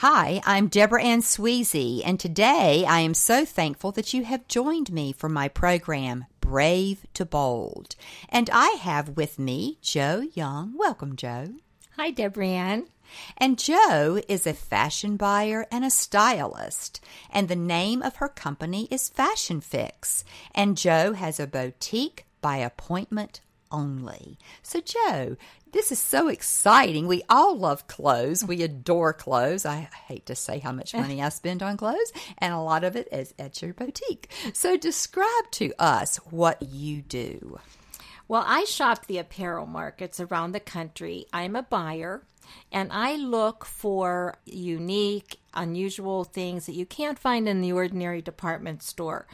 Hi, I'm Deborah Ann Sweezy, and today I am so thankful that you have joined me for my program, Brave to Bold. And I have with me Jo Young. Welcome, Jo. Hi, Deborah Ann. And Jo is a fashion buyer and a stylist, and the name of her company is Fashion Fix. And Jo has a boutique by appointment only. So, Jo, this is so exciting. We all love clothes. We adore clothes. I hate to say how much money I spend on clothes, and a lot of it is at your boutique. So, describe to us what you do. Well, I shop the apparel markets around the country. I'm a buyer and I look for unique, unusual things that you can't find in the ordinary department store.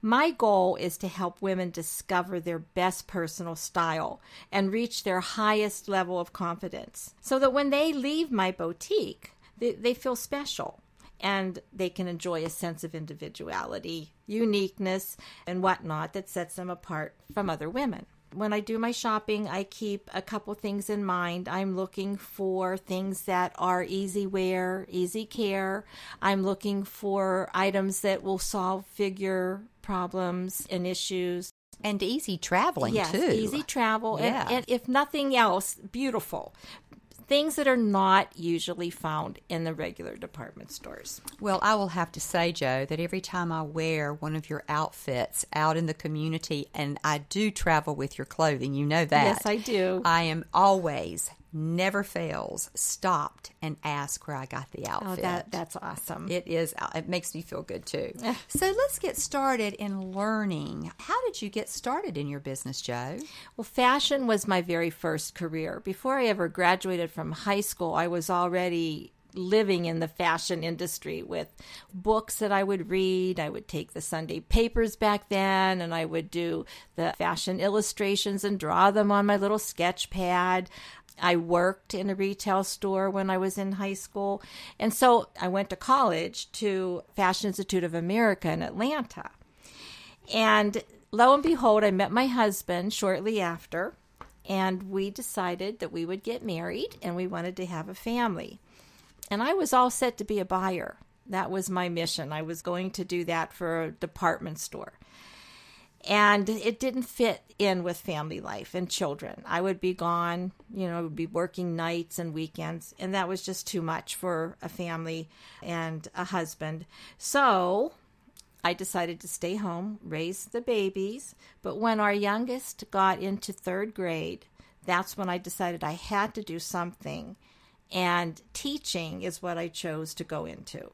My goal is to help women discover their best personal style and reach their highest level of confidence so that when they leave my boutique, they, they feel special and they can enjoy a sense of individuality, uniqueness, and whatnot that sets them apart from other women when I do my shopping, I keep a couple things in mind. I'm looking for things that are easy wear, easy care. I'm looking for items that will solve figure problems and issues. And easy traveling yes, too. Easy travel. Yeah. And, and if nothing else, beautiful things that are not usually found in the regular department stores. Well, I will have to say, Jo, that every time I wear one of your outfits out in the community, and I do travel with your clothing, you know that. Yes, I do. I am always never fails stopped and asked where I got the outfit. Oh, that, that's awesome. It is. Uh, it makes me feel good too. so let's get started in learning. How did you get started in your business, Jo? Well, fashion was my very first career. Before I ever graduated from high school, I was already living in the fashion industry with books that I would read. I would take the Sunday papers back then and I would do the fashion illustrations and draw them on my little sketch pad. I worked in a retail store when I was in high school. And so I went to college to Fashion Institute of America in Atlanta. And lo and behold, I met my husband shortly after, and we decided that we would get married and we wanted to have a family. And I was all set to be a buyer. That was my mission. I was going to do that for a department store and it didn't fit in with family life and children. I would be gone, you know, I would be working nights and weekends, and that was just too much for a family and a husband. So I decided to stay home, raise the babies. But when our youngest got into third grade, that's when I decided I had to do something. And teaching is what I chose to go into.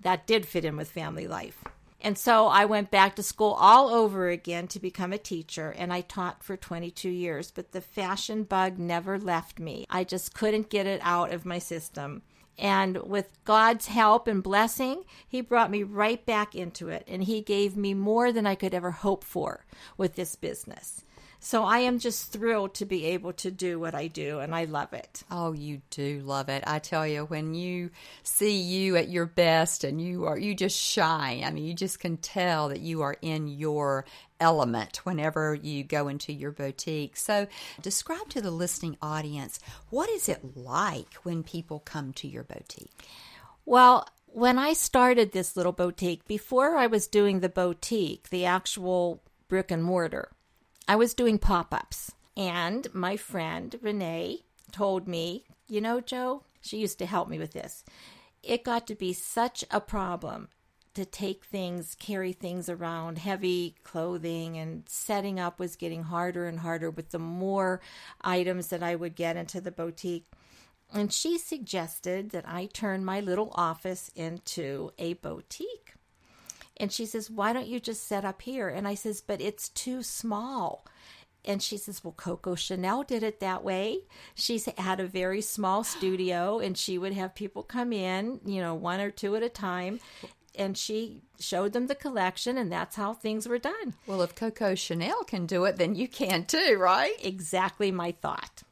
That did fit in with family life. And so I went back to school all over again to become a teacher, and I taught for 22 years. But the fashion bug never left me. I just couldn't get it out of my system. And with God's help and blessing, He brought me right back into it, and He gave me more than I could ever hope for with this business. So I am just thrilled to be able to do what I do, and I love it. Oh, you do love it. I tell you, when you see you at your best and you are, you just shine. I mean, you just can tell that you are in your element whenever you go into your boutique. So, describe to the listening audience what is it like when people come to your boutique? Well, when I started this little boutique, before I was doing the boutique, the actual brick and mortar, I was doing pop ups, and my friend Renee told me, you know, Jo, she used to help me with this. It got to be such a problem to take things, carry things around, heavy clothing, and setting up was getting harder and harder with the more items that I would get into the boutique. And she suggested that I turn my little office into a boutique. And she says, Why don't you just set up here? And I says, But it's too small. And she says, Well, Coco Chanel did it that way. She's had a very small studio and she would have people come in, you know, one or two at a time. And she showed them the collection, and that's how things were done. Well, if Coco Chanel can do it, then you can too, right? Exactly my thought.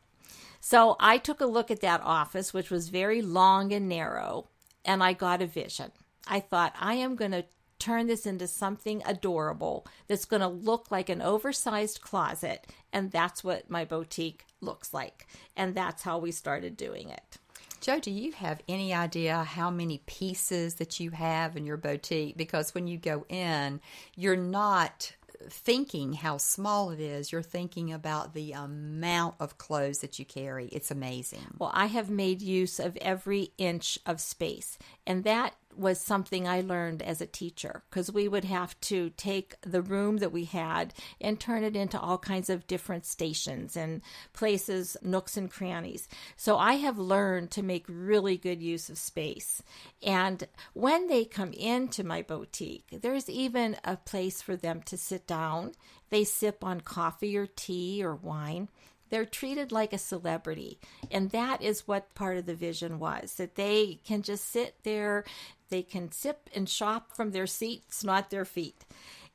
So I took a look at that office, which was very long and narrow, and I got a vision. I thought, I am going to turn this into something adorable that's going to look like an oversized closet. And that's what my boutique looks like. And that's how we started doing it. Jo, do you have any idea how many pieces that you have in your boutique? Because when you go in, you're not thinking how small it is. You're thinking about the amount of clothes that you carry. It's amazing. Well, I have made use of every inch of space, and that was something I learned as a teacher because we would have to take the room that we had and turn it into all kinds of different stations and places, nooks and crannies. So I have learned to make really good use of space. And when they come into my boutique, there's even a place for them to sit down. They sip on coffee or tea or wine they're treated like a celebrity. And that is what part of the vision was that they can just sit there, they can sip and shop from their seats, not their feet.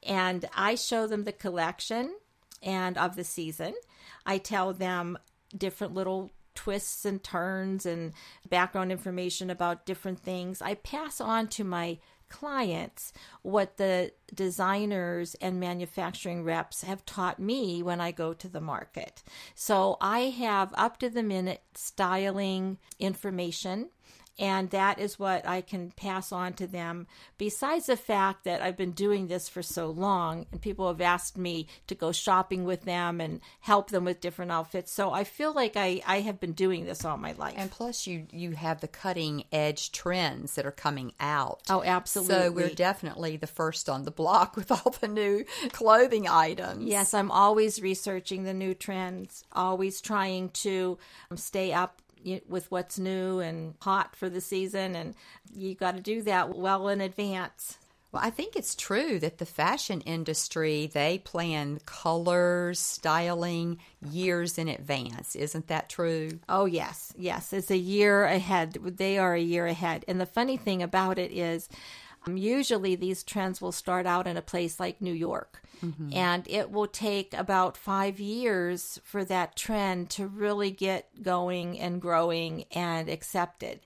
And I show them the collection and of the season. I tell them different little twists and turns and background information about different things. I pass on to my clients what the designers and manufacturing reps have taught me when I go to the market. So I have up to the minute styling information and that is what I can pass on to them. Besides the fact that I've been doing this for so long, and people have asked me to go shopping with them and help them with different outfits. So I feel like I, I have been doing this all my life. And plus, you, you have the cutting edge trends that are coming out. Oh, absolutely. So we're definitely the first on the block with all the new clothing items. Yes, I'm always researching the new trends, always trying to um, stay up with what's new and hot for the season, and you got to do that well in advance. Well, I think it's true that the fashion industry, they plan colors, styling years in advance. Isn't that true? Oh, yes. Yes. It's a year ahead. They are a year ahead. And the funny thing about it is, um, usually these trends will start out in a place like New York. Mm-hmm. And it will take about five years for that trend to really get going and growing and accepted.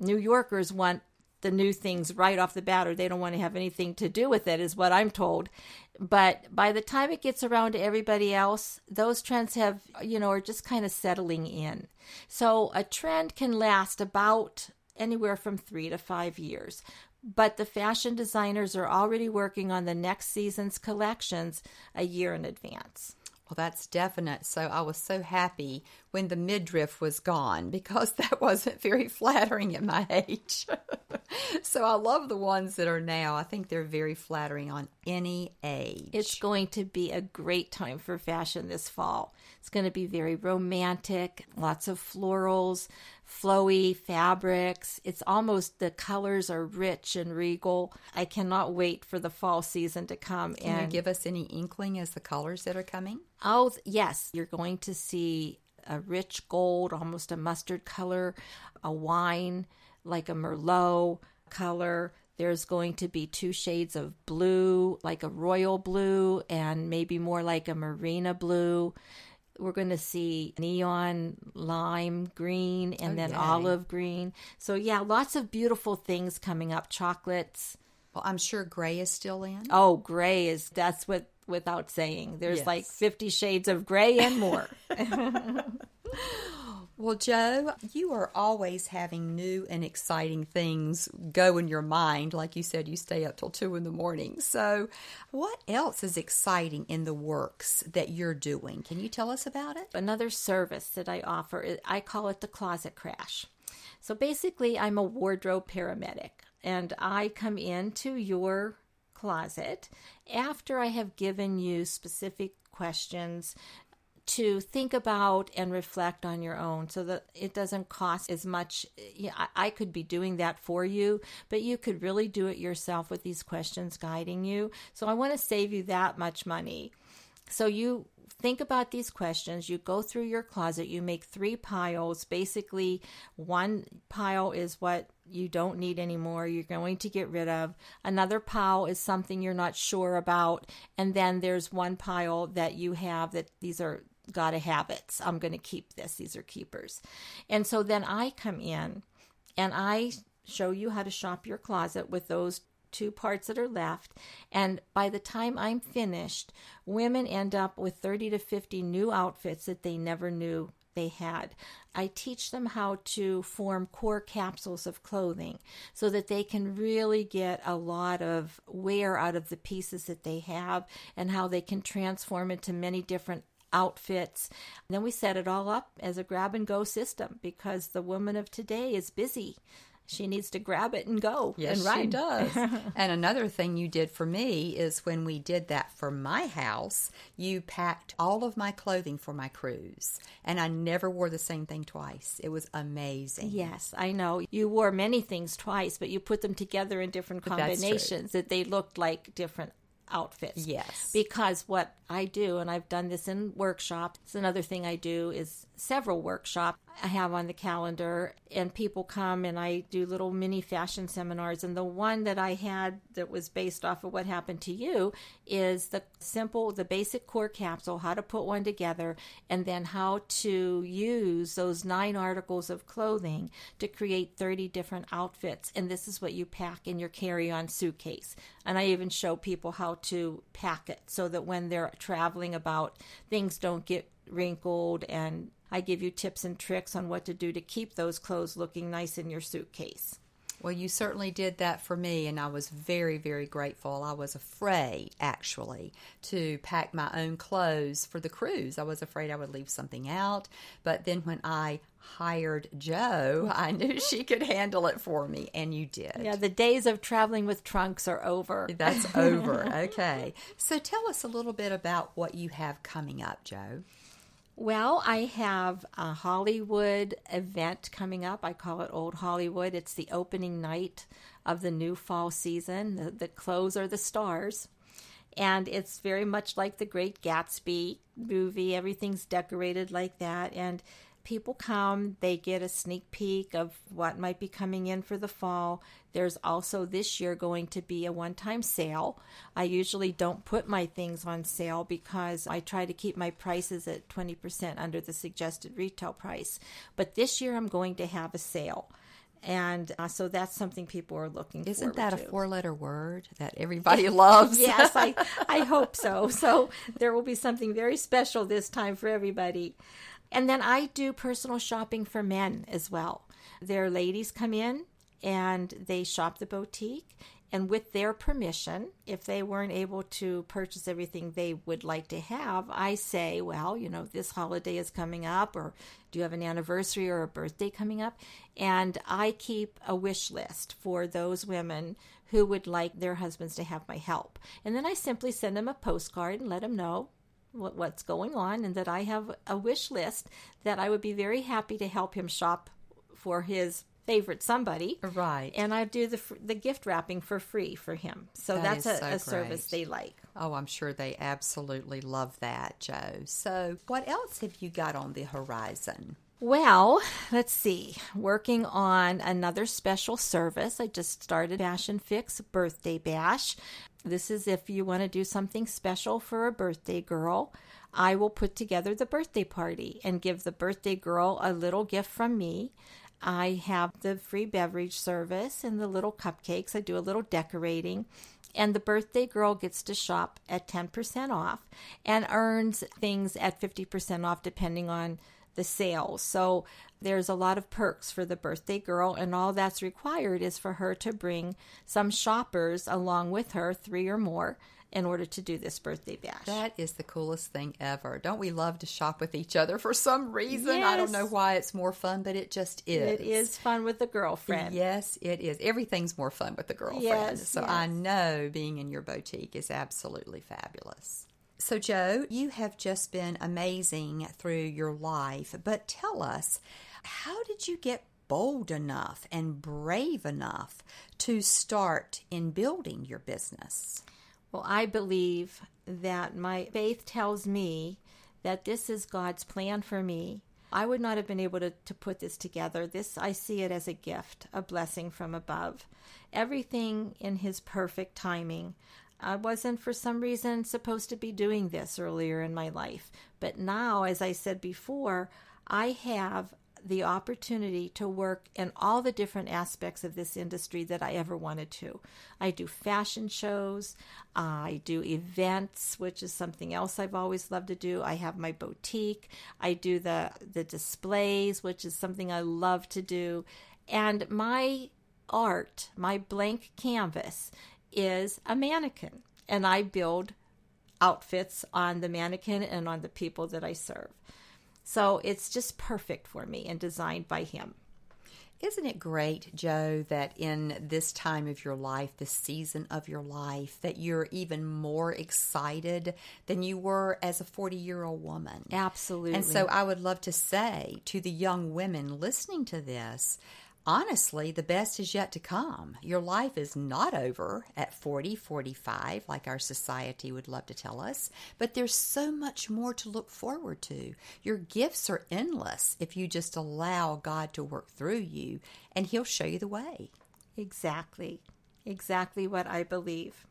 New Yorkers want the new things right off the bat, or they don't want to have anything to do with it, is what I'm told. But by the time it gets around to everybody else, those trends have, you know, are just kind of settling in. So a trend can last about anywhere from three to five years but the fashion designers are already working on the next season's collections a year in advance. Well, that's definite. So I was so happy when the midriff was gone because that wasn't very flattering at my age. so I love the ones that are now. I think they're very flattering on any age. It's going to be a great time for fashion this fall. It's going to be very romantic, lots of florals, flowy fabrics. It's almost the colors are rich and regal. I cannot wait for the fall season to come. Can and you give us any inkling as the colors that are coming? Oh, yes. You're going to see a rich gold, almost a mustard color, a wine like a Merlot color. There's going to be two shades of blue, like a royal blue, and maybe more like a marina blue. We're going to see neon lime green and oh, then olive green. So, yeah, lots of beautiful things coming up. Chocolates. I'm sure gray is still in. Oh, gray is that's what without saying. There's yes. like 50 shades of gray and more. well, Jo, you are always having new and exciting things go in your mind. Like you said, you stay up till two in the morning. So, what else is exciting in the works that you're doing? Can you tell us about it? Another service that I offer, I call it the closet crash. So, basically, I'm a wardrobe paramedic and I come into your closet after I have given you specific questions to think about and reflect on your own so that it doesn't cost as much. I could be doing that for you, but you could really do it yourself with these questions guiding you. So I want to save you that much money. So you think about these questions. You go through your closet, you make three piles. Basically, one pile is what you don't need anymore, you're going to get rid of. Another pile is something you're not sure about. And then there's one pile that you have that these are gotta have it. I'm going to keep this. These are keepers. And so then I come in and I show you how to shop your closet with those two parts that are left. And by the time I'm finished, women end up with 30 to 50 new outfits that they never knew they had. I teach them how to form core capsules of clothing so that they can really get a lot of wear out of the pieces that they have and how they can transform into many different outfits. And then we set it all up as a grab and go system because the woman of today is busy she needs to grab it and go yes, and she does. and another thing you did for me is when we did that for my house, you packed all of my clothing for my cruise, and I never wore the same thing twice. It was amazing. Yes, I know. You wore many things twice, but you put them together in different combinations that they looked like different outfits. Yes. Because what I do, and I've done this in workshops, it's another thing I do is several workshops I have on the calendar, and people come and I do little mini fashion seminars. And the one that I had that was based off of what happened to you is the simple, the basic core capsule, how to put one together, and then how to use those nine articles of clothing to create 30 different outfits. And this is what you pack in your carry on suitcase. And I even show people how to pack it so that when they're traveling about, things don't get wrinkled and I give you tips and tricks on what to do to keep those clothes looking nice in your suitcase. Well, you certainly did that for me, and I was very, very grateful. I was afraid, actually, to pack my own clothes for the cruise. I was afraid I would leave something out. But then when I hired Jo, I knew she could handle it for me, and you did. Yeah, the days of traveling with trunks are over. That's over. okay. So tell us a little bit about what you have coming up, Jo. Well, I have a Hollywood event coming up. I call it Old Hollywood. It's the opening night of the new fall season. The, the clothes are the stars. And it's very much like the Great Gatsby movie. Everything's decorated like that. And people come, they get a sneak peek of what might be coming in for the fall. There's also this year going to be a one time sale. I usually don't put my things on sale because I try to keep my prices at 20% under the suggested retail price. But this year I'm going to have a sale and uh, so that's something people are looking for. Isn't that to. a four-letter word that everybody loves? yes, I I hope so. So there will be something very special this time for everybody. And then I do personal shopping for men as well. Their ladies come in and they shop the boutique. And with their permission, if they weren't able to purchase everything they would like to have, I say, well, you know, this holiday is coming up, or do you have an anniversary or a birthday coming up? And I keep a wish list for those women who would like their husbands to have my help. And then I simply send them a postcard and let them know what, what's going on and that I have a wish list that I would be very happy to help him shop for his favorite somebody. Right. And I do the the gift wrapping for free for him. So that that's a, so a service they like. Oh, I'm sure they absolutely love that, Jo. So, what else have you got on the horizon? Well, let's see. Working on another special service. I just started Fashion Fix Birthday Bash. This is if you want to do something special for a birthday girl. I will put together the birthday party and give the birthday girl a little gift from me. I have the free beverage service and the little cupcakes. I do a little decorating. And the birthday girl gets to shop at 10% off and earns things at 50% off depending on the sales. So there's a lot of perks for the birthday girl, and all that's required is for her to bring some shoppers along with her, three or more, in order to do this birthday bash. That is the coolest thing ever. Don't we love to shop with each other for some reason? Yes. I don't know why it's more fun, but it just is. It is fun with a girlfriend. Yes, it is. Everything's more fun with a girlfriend. Yes, so yes. I know being in your boutique is absolutely fabulous. So, Jo, you have just been amazing through your life, but tell us, how did you get bold enough and brave enough to start in building your business? Well, I believe that my faith tells me that this is God's plan for me. I would not have been able to, to put this together. This, I see it as a gift, a blessing from above. Everything in His perfect timing. I wasn't, for some reason, supposed to be doing this earlier in my life. But now, as I said before, I have the opportunity to work in all the different aspects of this industry that I ever wanted to. I do fashion shows, I do events, which is something else I've always loved to do. I have my boutique, I do the the displays, which is something I love to do. And my art, my blank canvas is a mannequin and I build outfits on the mannequin and on the people that I serve. So it's just perfect for me and designed by him. Isn't it great, Jo, that in this time of your life, this season of your life, that you're even more excited than you were as a 40 year old woman? Absolutely. And so I would love to say to the young women listening to this, honestly, the best is yet to come. Your life is not over at 40, 45, like our society would love to tell us, but there's so much more to look forward to. Your gifts are endless if you just allow God to work through you, and He'll show you the way. Exactly. Exactly what I believe.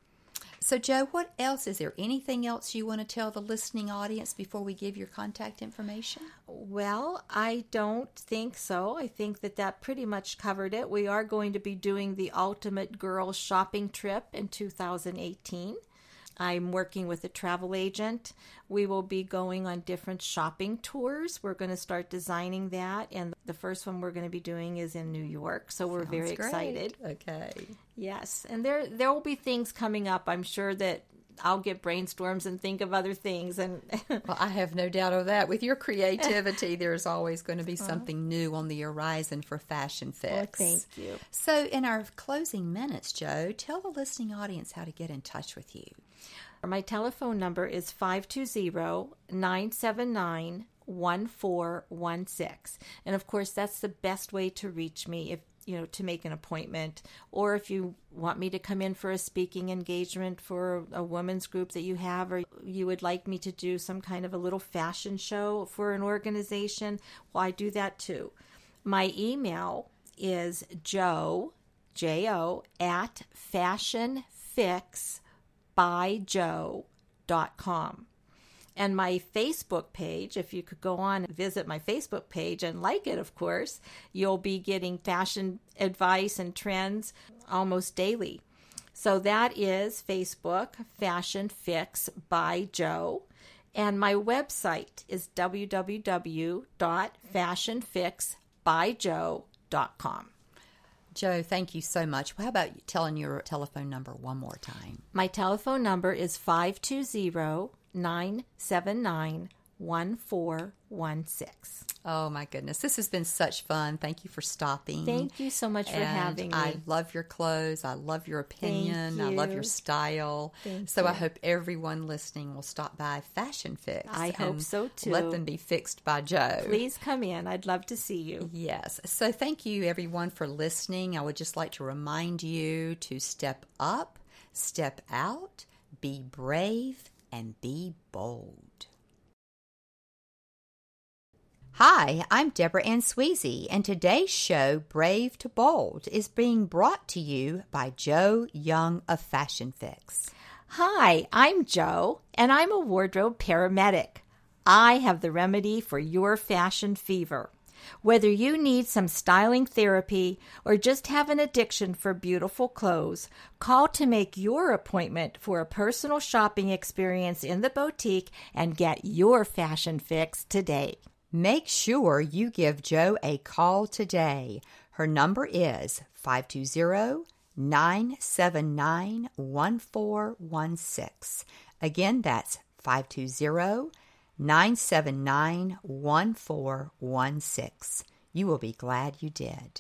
So, Jo, what else? Is there anything else you want to tell the listening audience before we give your contact information? Well, I don't think so. I think that that pretty much covered it. We are going to be doing the Ultimate Girls Shopping Trip in 2018. I'm working with a travel agent. We will be going on different shopping tours. We're going to start designing that. And the first one we're going to be doing is in New York. So we're Sounds very great. excited. Okay. Yes. And there there will be things coming up. I'm sure that I'll get brainstorms and think of other things and Well, I have no doubt of that. With your creativity, there's always going to be Uh-huh. something new on the horizon for Fashion Fix. thank you. So, in our closing minutes, Jo, tell the listening audience how to get in touch with you. My telephone number is 520-979-1416. And of course, that's the best way to reach me if you know to make an appointment or if you want me to come in for a speaking engagement for a women's group that you have or you would like me to do some kind of a little fashion show for an organization, well I do that too. My email is jo j-o at fashionfixbyjo.com and my Facebook page, if you could go on and visit my Facebook page and like it, of course, you'll be getting fashion advice and trends almost daily. So that is Facebook, Fashion Fix by Jo. And my website is www.fashionfixbyjo.com. Jo, thank you so much. How about you telling your telephone number one more time? My telephone number is 520 979 1416. Oh my goodness, this has been such fun. Thank you for stopping. Thank you so much for having me. I love your clothes. I love your opinion. I love your style. Thank so I hope everyone listening will stop by Fashion Fix. I hope so, too. Let them be fixed by Jo. Please come in. I'd love to see you. Yes. So thank you everyone for listening. I would just like to remind you to step up, step out, be brave, and be bold. Hi, I'm Deborah Ann Sweezy, and today's show, Brave to Bold, is being brought to you by Jo Young of Fashion Fix. Hi, I'm Jo, and I'm a wardrobe paramedic. I have the remedy for your fashion fever. Whether you need some styling therapy or just have an addiction for beautiful clothes, call to make your appointment for a personal shopping experience in the boutique and get your fashion fix today. Make sure you give Jo a call today. Her number is 520 979 1416. Again, that's 520 979 1416. You will be glad you did.